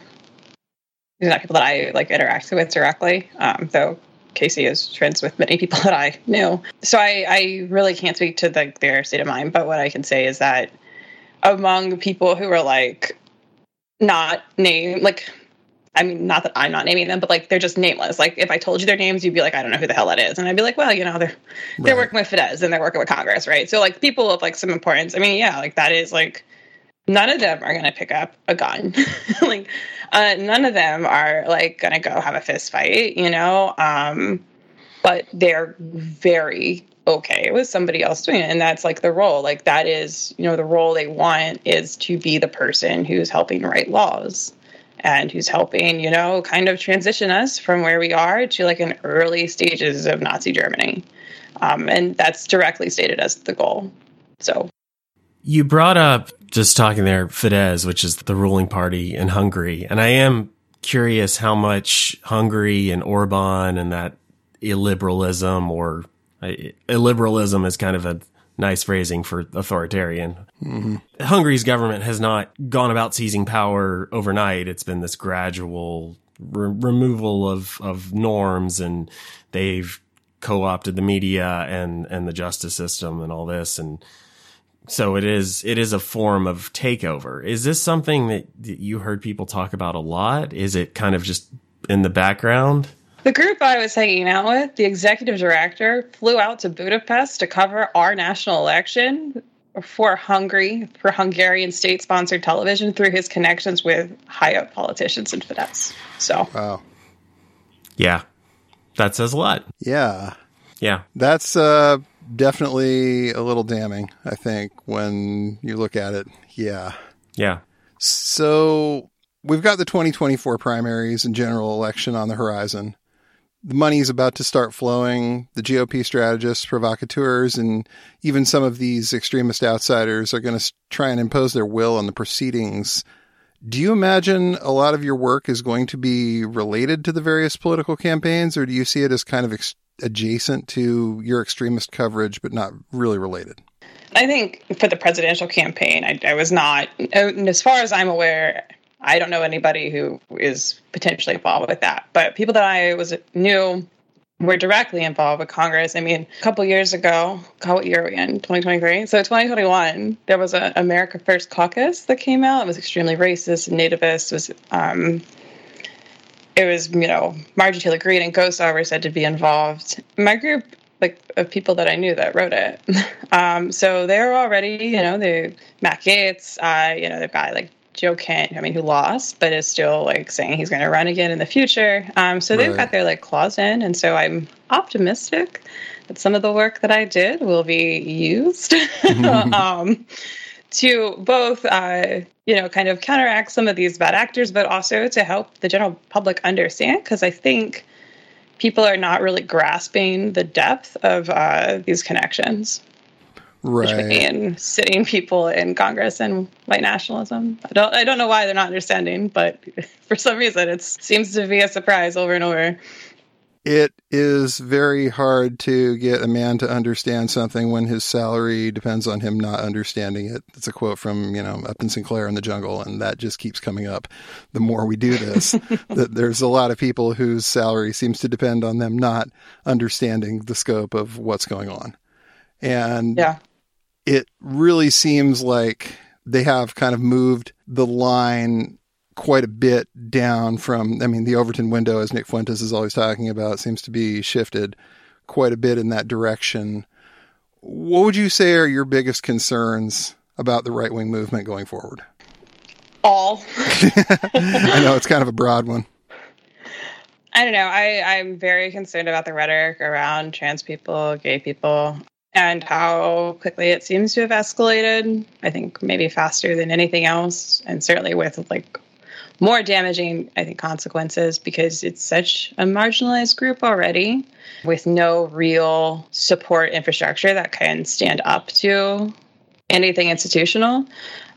these are not people that I like interact with directly, um, though Casey is friends with many people that I knew. So I, I really can't speak to the, their state of mind, but what I can say is that among people who are like not named, like, I mean, not that I'm not naming them, but like they're just nameless. Like if I told you their names, you'd be like, I don't know who the hell that is, and I'd be like, well, you know, they're they're right. working with Fidesz and they're working with Congress, right? So like people of like some importance. I mean, yeah, like that is like none of them are going to pick up a gun. like uh, none of them are like going to go have a fist fight, you know. Um, but they're very okay with somebody else doing it, and that's like the role. Like that is, you know, the role they want is to be the person who's helping write laws and who's helping, you know, kind of transition us from where we are to like an early stages of Nazi Germany. Um, and that's directly stated as the goal. So
you brought up just talking there Fidesz, which is the ruling party in Hungary, and I am curious how much Hungary and Orban and that illiberalism or uh, illiberalism is kind of a nice phrasing for authoritarian. Mm-hmm. Hungary's government has not gone about seizing power overnight. It's been this gradual re- removal of, of norms and they've co-opted the media and and the justice system and all this and so it is it is a form of takeover. Is this something that, that you heard people talk about a lot? Is it kind of just in the background?
The group I was hanging out with, the executive director, flew out to Budapest to cover our national election for Hungary, for Hungarian state sponsored television through his connections with high up politicians in Fidesz. So,
wow.
Yeah. That says a lot.
Yeah.
Yeah.
That's uh, definitely a little damning, I think, when you look at it. Yeah.
Yeah.
So we've got the 2024 primaries and general election on the horizon the money is about to start flowing. The GOP strategists, provocateurs, and even some of these extremist outsiders are going to try and impose their will on the proceedings. Do you imagine a lot of your work is going to be related to the various political campaigns, or do you see it as kind of ex- adjacent to your extremist coverage, but not really related?
I think for the presidential campaign, I, I was not, as far as I'm aware, I don't know anybody who is potentially involved with that. But people that I was knew were directly involved with Congress. I mean, a couple years ago, what year are we in? 2023. So 2021, there was a America First caucus that came out. It was extremely racist and nativist. It was um, it was you know Marjorie Taylor Greene and Gosar were said to be involved. My group like of people that I knew that wrote it. um, so they're already, you know, they Matt Gaetz, uh, you know, the guy like Joe Kent, I mean, who lost, but is still like saying he's going to run again in the future. Um, so they've got their like claws in, and so I'm optimistic that some of the work that I did will be used um, to both, uh, you know, kind of counteract some of these bad actors, but also to help the general public understand. Because I think people are not really grasping the depth of uh, these connections
right.
between sitting people in Congress and white nationalism. I don't I don't know why they're not understanding, but for some reason it seems to be a surprise over and over.
It is very hard to get a man to understand something when his salary depends on him not understanding it. It's a quote from, you know, Upton Sinclair in the jungle, and that just keeps coming up. The more we do this, that there's a lot of people whose salary seems to depend on them not understanding the scope of what's going on. And
yeah
it really seems like they have kind of moved the line quite a bit down from, I mean, the Overton window, as Nick Fuentes is always talking about, seems to be shifted quite a bit in that direction. What would you say are your biggest concerns about the right wing movement going forward?
All.
I know it's kind of a broad one.
I don't know. I, I'm very concerned about the rhetoric around trans people, gay people and how quickly it seems to have escalated. I think maybe faster than anything else, and certainly with like more damaging, I think, consequences because it's such a marginalized group already with no real support infrastructure that can stand up to anything institutional.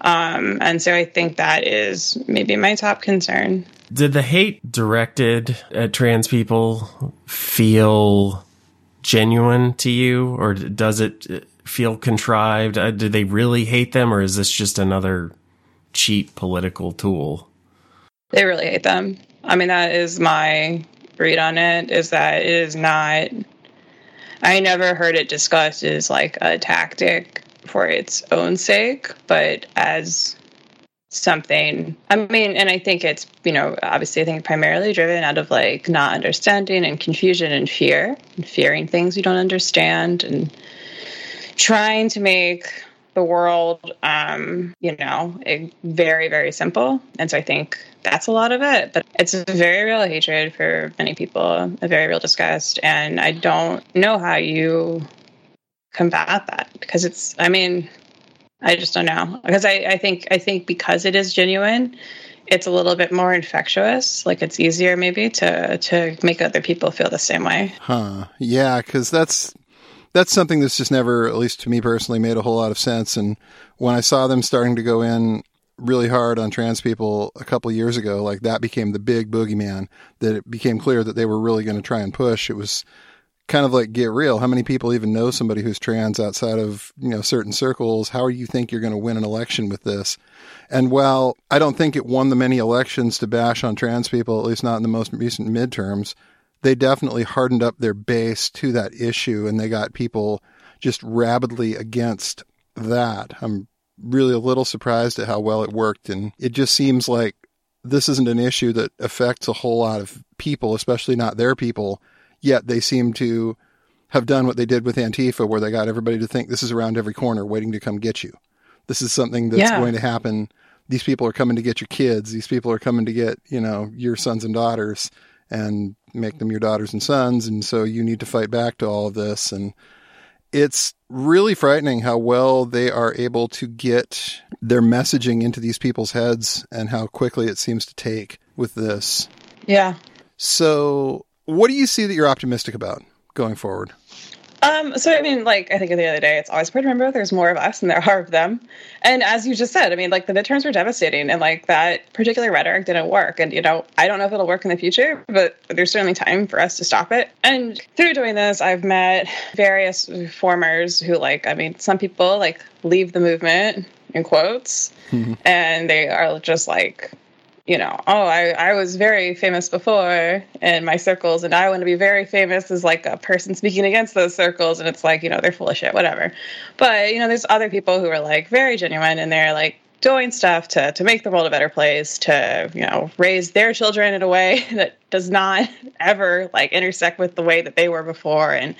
Um, and so I think that is maybe my top concern.
Did the hate directed at trans people feel genuine to you, or does it feel contrived? Uh, do they really hate them, or is this just another cheap political tool?
They really hate them. I mean, that is my read on it. Is that it is not. I never heard it discussed as like a tactic for its own sake, but as something. I mean, and I think it's, you know, obviously I think primarily driven out of like not understanding and confusion and fear and fearing things you don't understand and trying to make the world, um, you know, very, very simple. And so I think that's a lot of it. But it's a very real hatred for many people, a very real disgust. And I don't know how you combat that because it's, I mean, I just don't know because I, I think I think because it is genuine, it's a little bit more infectious. Like it's easier maybe to to make other people feel the same way.
Huh? Yeah, because that's that's something that's just never, at least to me personally, made a whole lot of sense. And when I saw them starting to go in really hard on trans people a couple years ago, like that became the big boogeyman that it became clear that they were really going to try and push. It was kind of like get real. How many people even know somebody who's trans outside of, you know, certain circles? How do you think you're going to win an election with this? And while I don't think it won the many elections to bash on trans people, at least not in the most recent midterms, they definitely hardened up their base to that issue and they got people just rabidly against that. I'm really a little surprised at how well it worked. And it just seems like this isn't an issue that affects a whole lot of people, especially not their people. Yet they seem to have done what they did with Antifa, where they got everybody to think this is around every corner waiting to come get you. This is something that's yeah. going to happen. These people are coming to get your kids. These people are coming to get, you know, your sons and daughters and make them your daughters and sons. And so you need to fight back to all of this. And it's really frightening how well they are able to get their messaging into these people's heads and how quickly it seems to take with this.
Yeah.
So, what do you see that you're optimistic about going forward?
Um, so I mean, like I think at the end of the day, it's always important to remember there's more of us than there are of them. And as you just said, I mean, like the midterms were devastating, and like that particular rhetoric didn't work. And you know, I don't know if it'll work in the future, but there's certainly time for us to stop it. And through doing this, I've met various reformers who, like, I mean, some people like leave the movement in quotes, mm-hmm. and they are just like you know, oh, I, I was very famous before in my circles, and I want to be very famous as like a person speaking against those circles. And it's like, you know, they're full of shit, whatever. But, you know, there's other people who are like very genuine and they're like doing stuff to, to make the world a better place, to, you know, raise their children in a way that does not ever like intersect with the way that they were before. And,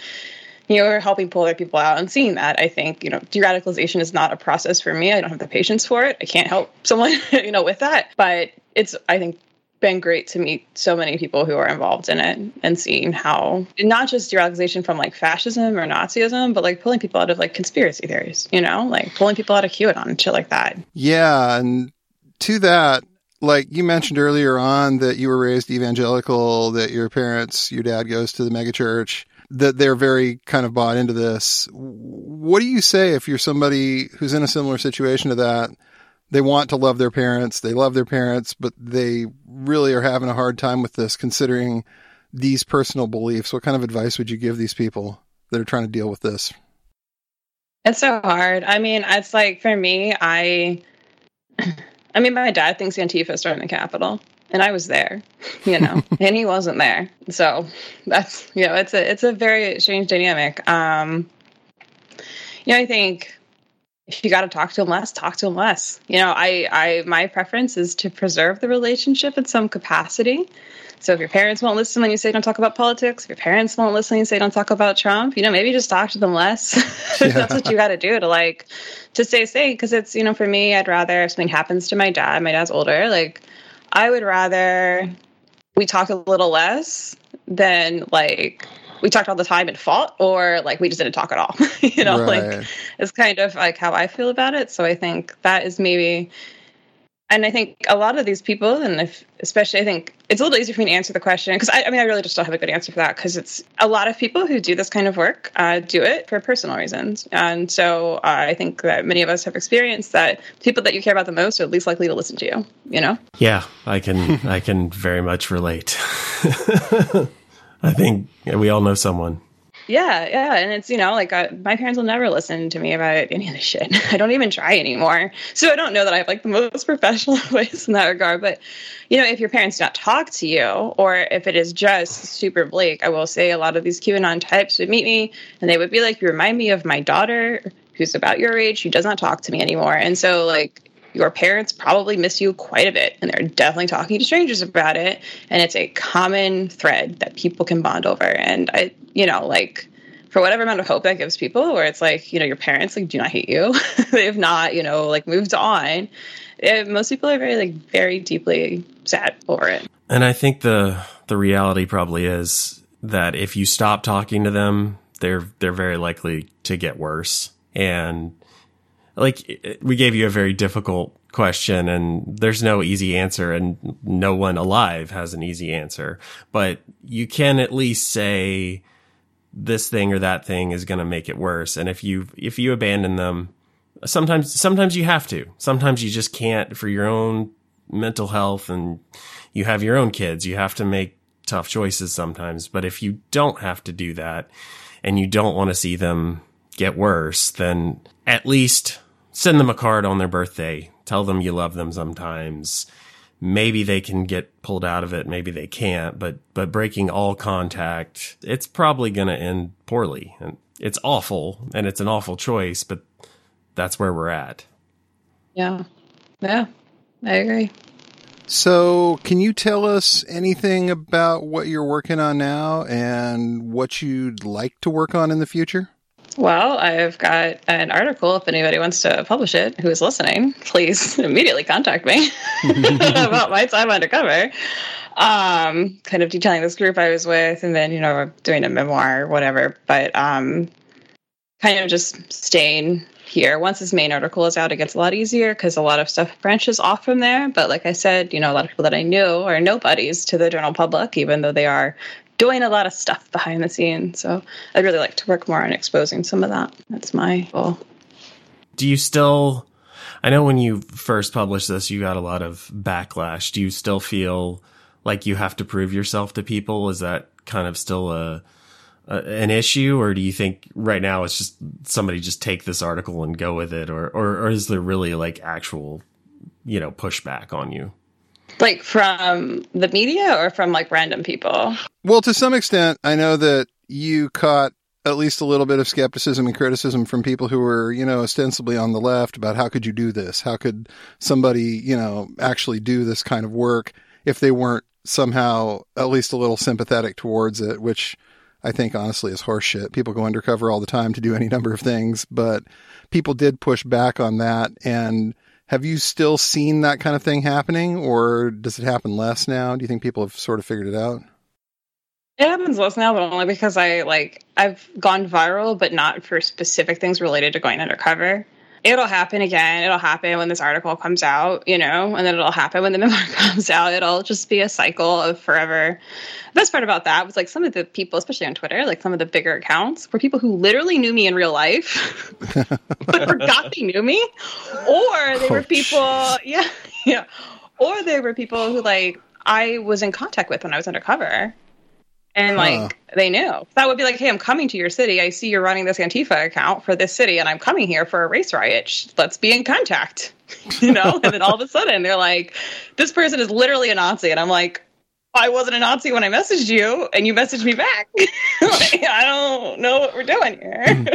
you know, we're helping pull other people out and seeing that. I think, you know, de-radicalization is not a process for me. I don't have the patience for it. I can't help someone, you know, with that. But it's I think been great to meet so many people who are involved in it and seeing how not just de radicalization from like fascism or Nazism, but like pulling people out of like conspiracy theories, you know, like pulling people out of QAnon and shit like that.
Yeah, and to that, like you mentioned earlier on that you were raised evangelical, that your parents, your dad goes to the megachurch, that they're very kind of bought into this. What do you say if you're somebody who's in a similar situation to that? they want to love their parents. They love their parents, but they really are having a hard time with this considering these personal beliefs. What kind of advice would you give these people that are trying to deal with this?
It's so hard. I mean, it's like for me, I I mean, my dad thinks Antifa started in the Capitol, and I was there, you know, and he wasn't there. So that's you know, it's a it's a very strange dynamic. Um, you know, I think if you got to talk to him less, talk to him less. You know, I, I, my preference is to preserve the relationship in some capacity. So if your parents won't listen when you say don't talk about politics, if your parents won't listen when you say don't talk about Trump, you know, maybe just talk to them less. Yeah. That's what you got to do to like to stay sane. Because it's you know, for me, I'd rather if something happens to my dad, my dad's older, like I would rather we talk a little less than like we talked all the time and fought or like we just didn't talk at all you know right. like it's kind of like how i feel about it so i think that is maybe and i think a lot of these people and if especially i think it's a little easier for me to answer the question because I, I, mean i really just don't have a good answer for that because it's a lot of people who do this kind of work uh, do it for personal reasons. And so uh, i think that many of us have experienced that people that you care about the most are least likely to listen to you you know?
Yeah i can i can very much relate. I think we all know someone.
Yeah, yeah, and it's you know like uh, my parents will never listen to me about any of this shit. I don't even try anymore, so I don't know that I have like the most professional voice in that regard. But you know, if your parents do not talk to you, or if it is just super bleak, I will say a lot of these QAnon types would meet me and they would be like, "You remind me of my daughter, who's about your age, who does not talk to me anymore." And so like your parents probably miss you quite a bit and they're definitely talking to strangers about it and it's a common thread that people can bond over. And i you know like for whatever amount of hope that gives people where it's like you know your parents like do not hate you. They've not you know like moved on. It, most people are very like very deeply sad over it.
And i think the the reality probably is that if you stop talking to them they're they're very likely to get worse. And like we gave you a very difficult question and there's no easy answer and no one alive has an easy answer, but you can at least say this thing or that thing is going to make it worse. And if you, if you abandon them, sometimes, sometimes you have to, sometimes you just can't for your own mental health and you have your own kids. You have to make tough choices sometimes. But if you don't have to do that and you don't want to see them get worse, then at least send them a card on their birthday. Tell them you love them sometimes. maybe they can get pulled out of it, maybe they can't, but but breaking all contact, it's probably going to end poorly. And it's awful and it's an awful choice, but that's where we're at.
Yeah. Yeah. I agree.
So, can you tell us anything about what you're working on now and what you'd like to work on in the future?
Well, I've got an article. If anybody wants to publish it, who is listening, please immediately contact me about my time undercover. Um, kind of detailing this group I was with, and then you know doing a memoir or whatever. But um, kind of just staying here. Once this main article is out, it gets a lot easier because a lot of stuff branches off from there. But like I said, you know, a lot of people that I knew are nobodies to the general public, even though they are doing a lot of stuff behind the scenes. So I'd really like to work more on exposing some of that. That's my goal.
Do you still? I know when you first published this, you got a lot of backlash. Do you still feel like you have to prove yourself to people? Is that kind of still a uh, an issue, or do you think right now it's just somebody just take this article and go with it, or, or or is there really like actual, you know, pushback on you?
Like from the media or from like random people?
Well, to some extent, I know that you caught at least a little bit of skepticism and criticism from people who were, you know, ostensibly on the left about how could you do this? How could somebody, you know, actually do this kind of work if they weren't somehow at least a little sympathetic towards it, which I think honestly is horseshit. People go undercover all the time to do any number of things, but people did push back on that. And have you still seen that kind of thing happening or does it happen less now? Do you think people have sort of figured it out?
It happens less now, but only because I like I've gone viral, but not for specific things related to going undercover it'll happen again. It'll happen when this article comes out, you know, and then it'll happen when the memoir comes out. It'll just be a cycle of forever. The best part about that was like some of the people, especially on Twitter, like some of the bigger accounts, were people who literally knew me in real life, but forgot they knew me, or they were oh, people, yeah, yeah, or they were people who like I was in contact with when I was undercover and like huh. they knew. That would be like hey i'm coming to your city. I see you're running this antifa account for this city and i'm coming here for a race riot. Let's be in contact. You know? And then all of a sudden they're like this person is literally a nazi. And i'm like i wasn't a nazi when i messaged you and you messaged me back. Like, i don't know what we're doing here.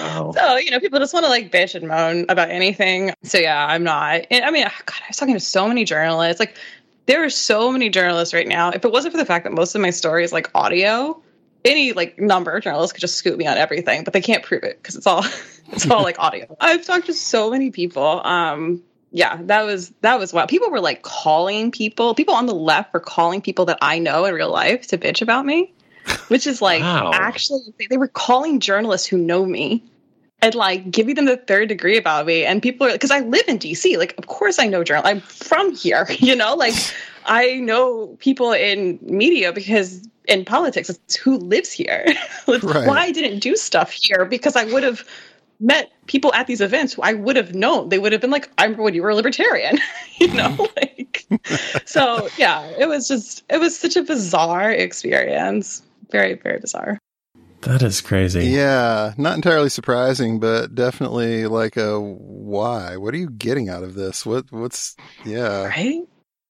Oh. so you know people just want to like bitch and moan about anything. So yeah i'm not. I mean ah, god i was talking to so many journalists. Like there are so many journalists right now. If it wasn't for the fact that most of my story is like audio, any like number of journalists could just scoop me on everything, but they can't prove it because it's all it's all like audio. I've talked to so many people. Um, yeah, that was that was what people were like calling people. People on the left were calling people that I know in real life to bitch about me, which is like wow. actually they were calling journalists who know me and like giving them the third degree about me. And people are because I live in DC. Like, of course I know journal. I'm from here, you know, like I know people in media because in politics, it's who lives here. right. Why I didn't do stuff here because I would have met people at these events who I would have known. They would have been like, I remember when you were a libertarian, you know, mm-hmm. like so yeah, it was just it was such a bizarre experience. Very, very bizarre.
That is crazy.
Yeah, not entirely surprising, but definitely like a why? What are you getting out of this? What what's yeah.
Right?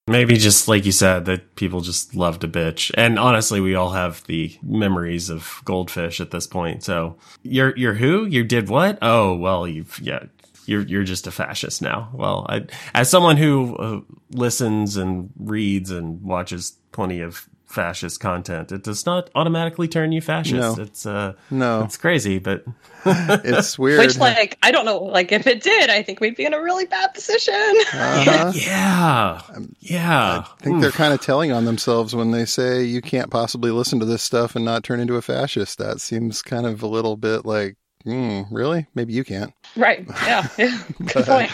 Maybe just like you said that people just love to bitch. And honestly, we all have the memories of goldfish at this point. So, you're you're who? You did what? Oh, well, you've yeah, you're you're just a fascist now. Well, I, as someone who uh, listens and reads and watches plenty of fascist content. It does not automatically turn you fascist. No. It's uh
no,
it's crazy, but
it's weird.
Which, like, I don't know. Like, if it did, I think we'd be in a really bad position.
Uh-huh. yeah, yeah.
I think Oof. they're kind of telling on themselves when they say you can't possibly listen to this stuff and not turn into a fascist. That seems kind of a little bit like, hmm, really? Maybe you can't.
Right. Yeah. yeah. Good point.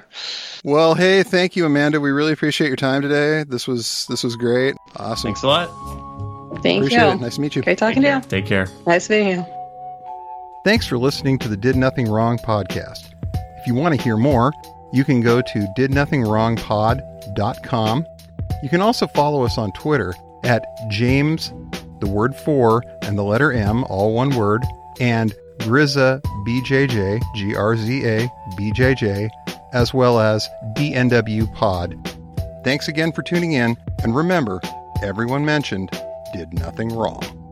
Well, hey, thank you, Amanda. We really appreciate your time today. This was this was great. Awesome.
Thanks a lot.
Thank
appreciate
you.
It. Nice to meet you.
Great talking to you.
Take care.
Nice meeting you.
Thanks for listening to the Did Nothing Wrong podcast. If you want to hear more, you can go to didnothingwrongpod.com. You can also follow us on Twitter at James, the word four, and the letter M, all one word, and Grizza BJJ, G R Z A BJJ as well as DNW Pod. Thanks again for tuning in, and remember, everyone mentioned did nothing wrong.